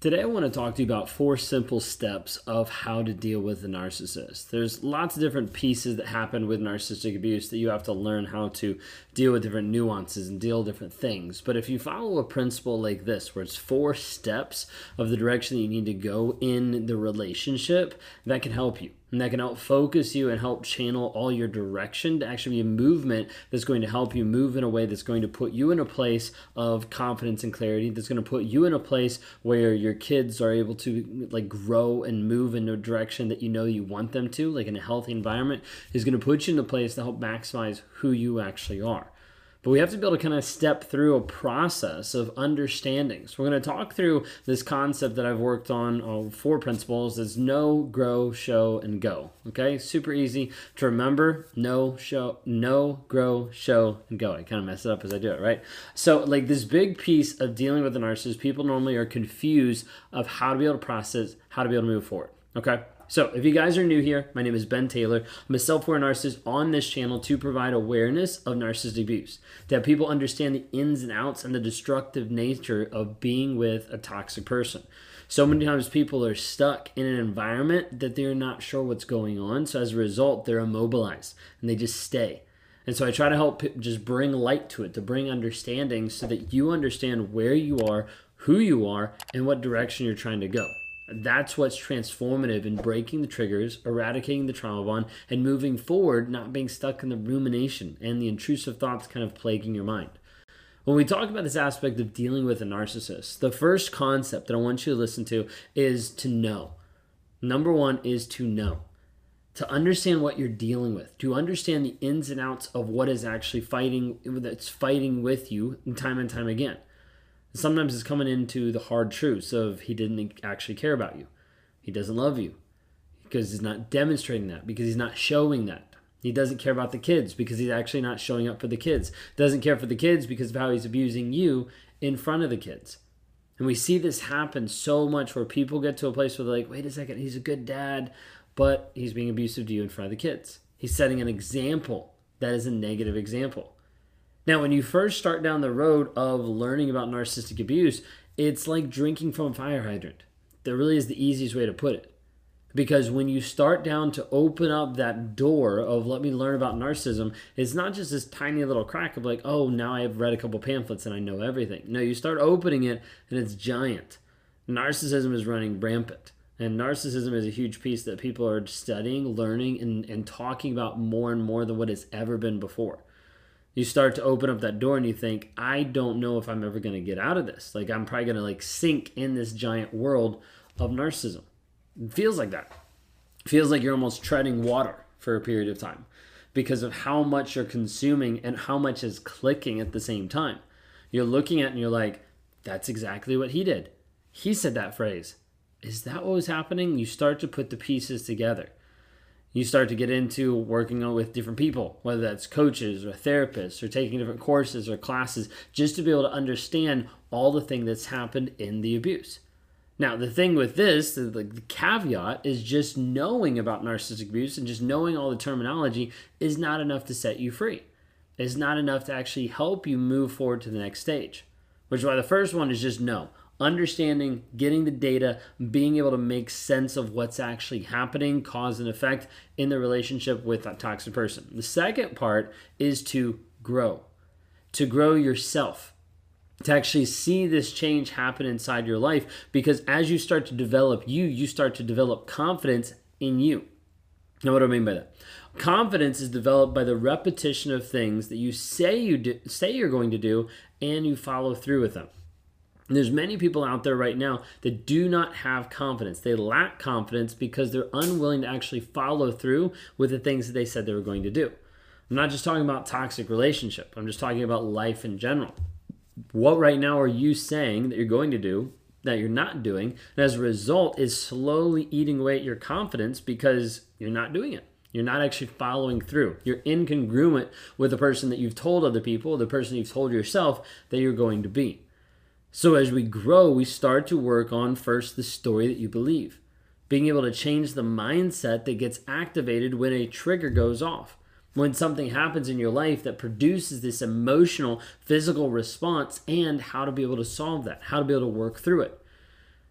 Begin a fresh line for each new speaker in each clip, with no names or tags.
Today, I want to talk to you about four simple steps of how to deal with a narcissist. There's lots of different pieces that happen with narcissistic abuse that you have to learn how to deal with different nuances and deal with different things. But if you follow a principle like this, where it's four steps of the direction that you need to go in the relationship, that can help you. And that can help focus you and help channel all your direction to actually be a movement that's going to help you move in a way that's going to put you in a place of confidence and clarity, that's going to put you in a place where your kids are able to like grow and move in a direction that you know you want them to, like in a healthy environment, is going to put you in a place to help maximize who you actually are. But we have to be able to kind of step through a process of understanding. So we're going to talk through this concept that I've worked on uh, four principles is know, grow, show, and go. Okay, super easy to remember. Know, show, know, grow, show, and go. I kind of mess it up as I do it, right? So like this big piece of dealing with the narcissist, people normally are confused of how to be able to process, how to be able to move forward. Okay. So, if you guys are new here, my name is Ben Taylor. I'm a self aware narcissist on this channel to provide awareness of narcissistic abuse, to have people understand the ins and outs and the destructive nature of being with a toxic person. So many times people are stuck in an environment that they're not sure what's going on. So, as a result, they're immobilized and they just stay. And so I try to help just bring light to it, to bring understanding so that you understand where you are, who you are, and what direction you're trying to go. That's what's transformative in breaking the triggers, eradicating the trauma bond, and moving forward, not being stuck in the rumination and the intrusive thoughts kind of plaguing your mind. When we talk about this aspect of dealing with a narcissist, the first concept that I want you to listen to is to know. Number one is to know. To understand what you're dealing with, to understand the ins and outs of what is actually fighting that's fighting with you time and time again. Sometimes it's coming into the hard truths of he didn't actually care about you. He doesn't love you because he's not demonstrating that, because he's not showing that. He doesn't care about the kids because he's actually not showing up for the kids. Doesn't care for the kids because of how he's abusing you in front of the kids. And we see this happen so much where people get to a place where they're like, wait a second, he's a good dad, but he's being abusive to you in front of the kids. He's setting an example that is a negative example. Now, when you first start down the road of learning about narcissistic abuse, it's like drinking from a fire hydrant. That really is the easiest way to put it. Because when you start down to open up that door of let me learn about narcissism, it's not just this tiny little crack of like, oh, now I've read a couple pamphlets and I know everything. No, you start opening it and it's giant. Narcissism is running rampant. And narcissism is a huge piece that people are studying, learning, and, and talking about more and more than what has ever been before you start to open up that door and you think i don't know if i'm ever going to get out of this. Like i'm probably going to like sink in this giant world of narcissism. It feels like that. It feels like you're almost treading water for a period of time because of how much you're consuming and how much is clicking at the same time. You're looking at and you're like that's exactly what he did. He said that phrase. Is that what was happening? You start to put the pieces together you start to get into working with different people, whether that's coaches or therapists or taking different courses or classes, just to be able to understand all the thing that's happened in the abuse. Now, the thing with this, the, caveat is just knowing about narcissistic abuse and just knowing all the terminology is not enough to set you free. It's not enough to actually help you move forward to the next stage. Which is why the first one is just know understanding, getting the data, being able to make sense of what's actually happening, cause and effect in the relationship with that toxic person. The second part is to grow, to grow yourself. To actually see this change happen inside your life, because as you start to develop you, you start to develop confidence in you. Now, what do I mean by that? Confidence is developed by the repetition of things that you say you do, say you're going to do, and you follow through with them. There's many people out there right now that do not have confidence. They lack confidence because they're unwilling to actually follow through with the things that they said they were going to do. I'm not just talking about toxic relationship. I'm just talking about life in general. What right now are you saying that you're going to do that you're not doing? And as a result is slowly eating away at your confidence because you're not doing it. You're not actually following through. You're incongruent with the person that you've told other people, the person you've told yourself that you're going to be. So as we grow, we start to work on first the story that you believe, being able to change the mindset that gets activated when a trigger goes off. When something happens in your life that produces this emotional, physical response, and how to be able to solve that, how to be able to work through it.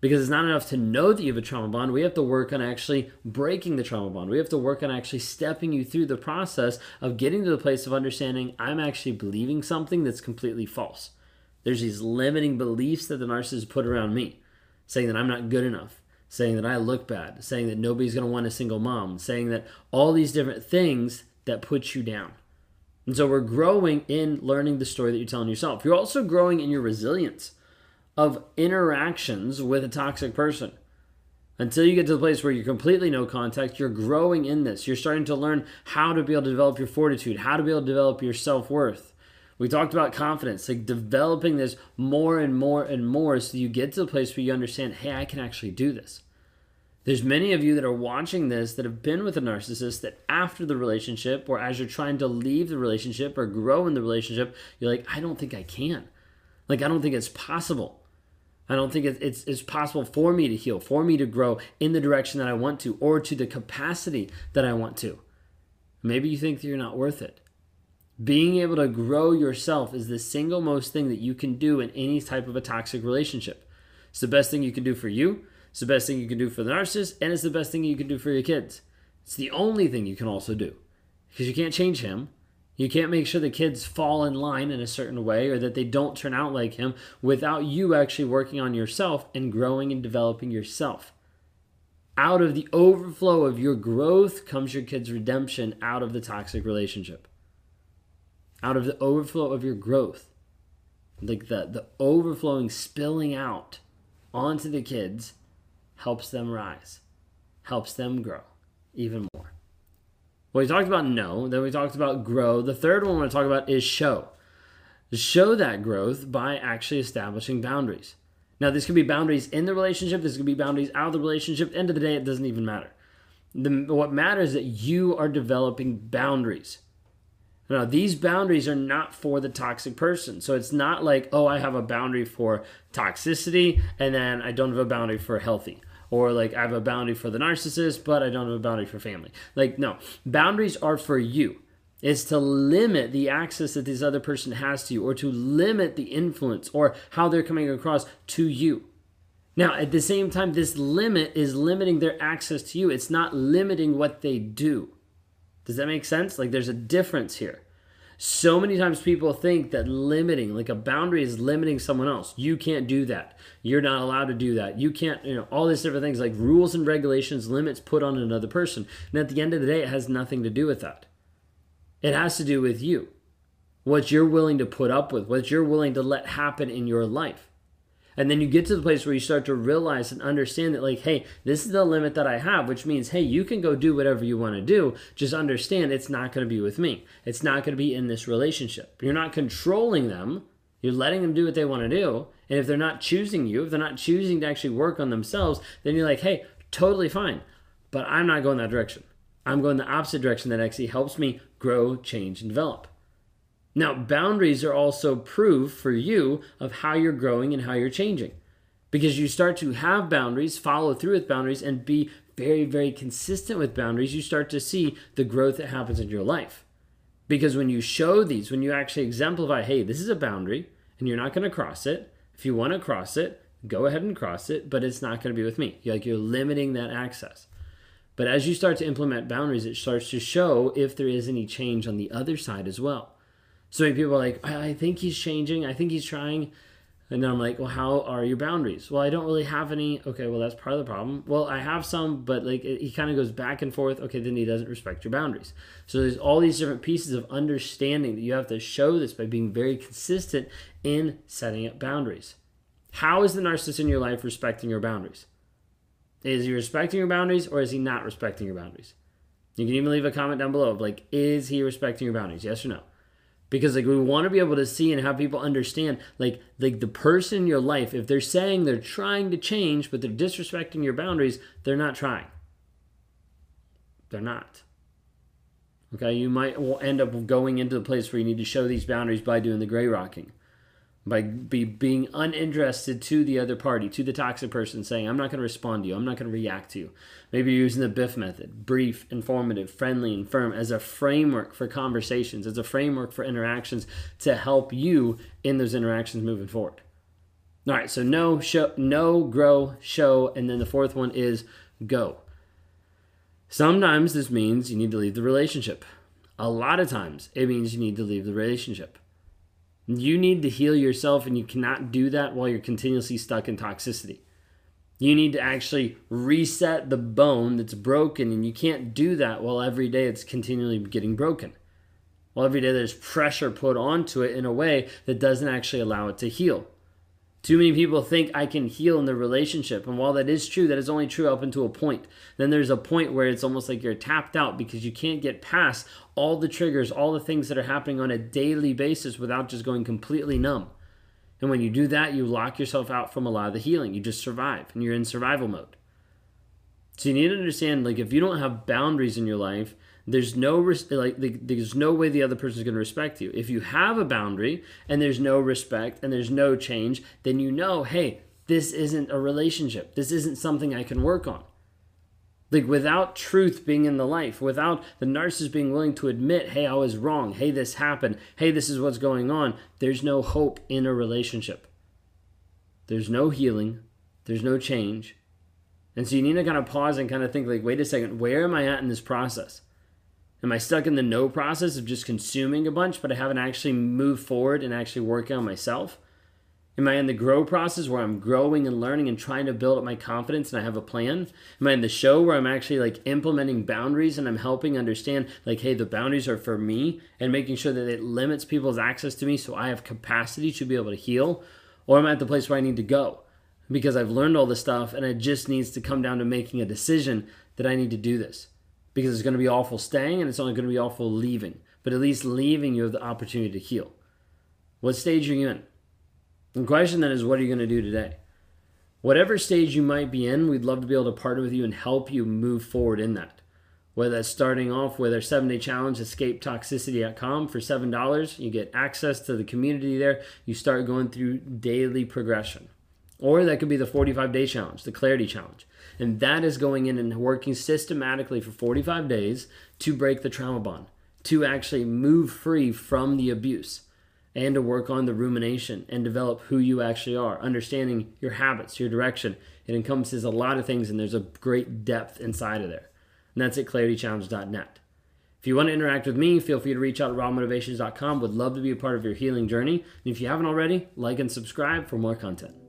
Because it's not enough to know that you have a trauma bond. We have to work on actually breaking the trauma bond. We have to work on actually stepping you through the process of getting to the place of understanding I'm actually believing something that's completely false. There's these limiting beliefs that the narcissist put around me, saying that I'm not good enough, saying that I look bad, saying that nobody's going to want a single mom, saying that all these different things that put you down. And so we're growing in learning the story that you're telling yourself. You're also growing in your resilience of interactions with a toxic person. Until you get to the place where you're completely no contact, you're growing in this. You're starting to learn how to be able to develop your fortitude, how to be able to develop your self worth. We talked about confidence, like developing this more and more and more so you get to the place where you understand, hey, I can actually do this. There's many of you that are watching this that have been with a narcissist that after the relationship or as you're trying to leave the relationship or grow in the relationship, you're like, I don't think I can. Like, I don't think it's possible. I don't think it's, it's possible for me to heal, for me to grow in the direction that I want to, or to the capacity that I want to. Maybe you think that you're not worth it. Being able to grow yourself is the single most thing that you can do in any type of a toxic relationship. It's the best thing you can do for you, it's the best thing you can do for the narcissist, and it's the best thing you can do for your kids. It's the only thing you can also do because you can't change him, you can't make sure the kids fall in line in a certain way or that they don't turn out like him without you actually working on yourself and growing and developing yourself. Out of the overflow of your growth comes your kid's redemption out of the toxic relationship. Out of the overflow of your growth, like the, the overflowing, spilling out onto the kids helps them rise, helps them grow even more. Well, we talked about know, then we talked about grow. The third one I want to talk about is show. Show that growth by actually establishing boundaries. Now, this could be boundaries in the relationship, this could be boundaries out of the relationship. End of the day, it doesn't even matter. The, what matters is that you are developing boundaries. Now, these boundaries are not for the toxic person. So it's not like, oh, I have a boundary for toxicity and then I don't have a boundary for healthy or like I have a boundary for the narcissist, but I don't have a boundary for family. Like, no, boundaries are for you. It's to limit the access that this other person has to you, or to limit the influence or how they're coming across to you. Now, at the same time, this limit is limiting their access to you. It's not limiting what they do. Does that make sense? Like, there's a difference here. So many times people think that limiting, like a boundary, is limiting someone else. You can't do that. You're not allowed to do that. You can't, you know, all these different things like rules and regulations, limits put on another person. And at the end of the day, it has nothing to do with that. It has to do with you. What you're willing to put up with, what you're willing to let happen in your life. And then you get to the place where you start to realize and understand that, like, hey, this is the limit that I have, which means, hey, you can go do whatever you want to do. Just understand it's not going to be with me. It's not going to be in this relationship. You're not controlling them. You're letting them do what they want to do. And if they're not choosing you, if they're not choosing to actually work on themselves, then you're like, hey, totally fine. But I'm not going that direction. I'm going the opposite direction that actually helps me grow, change, and develop. Now, boundaries are also proof for you of how you're growing and how you're changing. Because you start to have boundaries, follow through with boundaries, and be very, very consistent with boundaries, you start to see the growth that happens in your life. Because when you show these, when you actually exemplify, hey, this is a boundary, and you're not going to cross it. If you want to cross it, go ahead and cross it, but it's not going to be with me. You're like you're limiting that access. But as you start to implement boundaries, it starts to show if there is any change on the other side as well. So many people are like, I think he's changing. I think he's trying. And then I'm like, well, how are your boundaries? Well, I don't really have any. Okay, well, that's part of the problem. Well, I have some, but like he kind of goes back and forth. Okay, then he doesn't respect your boundaries. So there's all these different pieces of understanding that you have to show this by being very consistent in setting up boundaries. How is the narcissist in your life respecting your boundaries? Is he respecting your boundaries or is he not respecting your boundaries? You can even leave a comment down below of like, is he respecting your boundaries? Yes or no? Because like we want to be able to see and have people understand like like the person in your life if they're saying they're trying to change but they're disrespecting your boundaries they're not trying. They're not. Okay you might end up going into the place where you need to show these boundaries by doing the gray rocking by be, being uninterested to the other party, to the toxic person, saying, I'm not going to respond to you, I'm not going to react to you. Maybe you're using the Biff method brief, informative, friendly, and firm as a framework for conversations, as a framework for interactions to help you in those interactions moving forward. All right, so know, show, know, grow, show, and then the fourth one is go. Sometimes this means you need to leave the relationship. A lot of times it means you need to leave the relationship. You need to heal yourself, and you cannot do that while you're continuously stuck in toxicity. You need to actually reset the bone that's broken, and you can't do that while every day it's continually getting broken. While every day there's pressure put onto it in a way that doesn't actually allow it to heal. Too many people think I can heal in the relationship. And while that is true, that is only true up until a point. Then there's a point where it's almost like you're tapped out because you can't get past all the triggers, all the things that are happening on a daily basis without just going completely numb. And when you do that, you lock yourself out from a lot of the healing. You just survive and you're in survival mode. So you need to understand like if you don't have boundaries in your life, there's no like there's no way the other person is going to respect you. If you have a boundary and there's no respect and there's no change, then you know, hey, this isn't a relationship. This isn't something I can work on. Like without truth being in the life, without the narcissist being willing to admit, hey, I was wrong. Hey, this happened. Hey, this is what's going on. There's no hope in a relationship. There's no healing. There's no change. And so you need to kind of pause and kind of think, like, wait a second, where am I at in this process? Am I stuck in the know process of just consuming a bunch, but I haven't actually moved forward and actually working on myself? Am I in the grow process where I'm growing and learning and trying to build up my confidence and I have a plan? Am I in the show where I'm actually like implementing boundaries and I'm helping understand like, hey, the boundaries are for me and making sure that it limits people's access to me so I have capacity to be able to heal? Or am I at the place where I need to go because I've learned all this stuff and it just needs to come down to making a decision that I need to do this? Because it's going to be awful staying and it's only going to be awful leaving. But at least leaving, you have the opportunity to heal. What stage are you in? The question then is, what are you going to do today? Whatever stage you might be in, we'd love to be able to partner with you and help you move forward in that. Whether that's starting off with our seven day challenge, escapetoxicity.com for $7, you get access to the community there. You start going through daily progression. Or that could be the 45 day challenge, the clarity challenge. And that is going in and working systematically for 45 days to break the trauma bond, to actually move free from the abuse and to work on the rumination and develop who you actually are, understanding your habits, your direction. It encompasses a lot of things and there's a great depth inside of there. And that's at claritychallenge.net. If you want to interact with me, feel free to reach out at rawmotivations.com. Would love to be a part of your healing journey. And if you haven't already, like and subscribe for more content.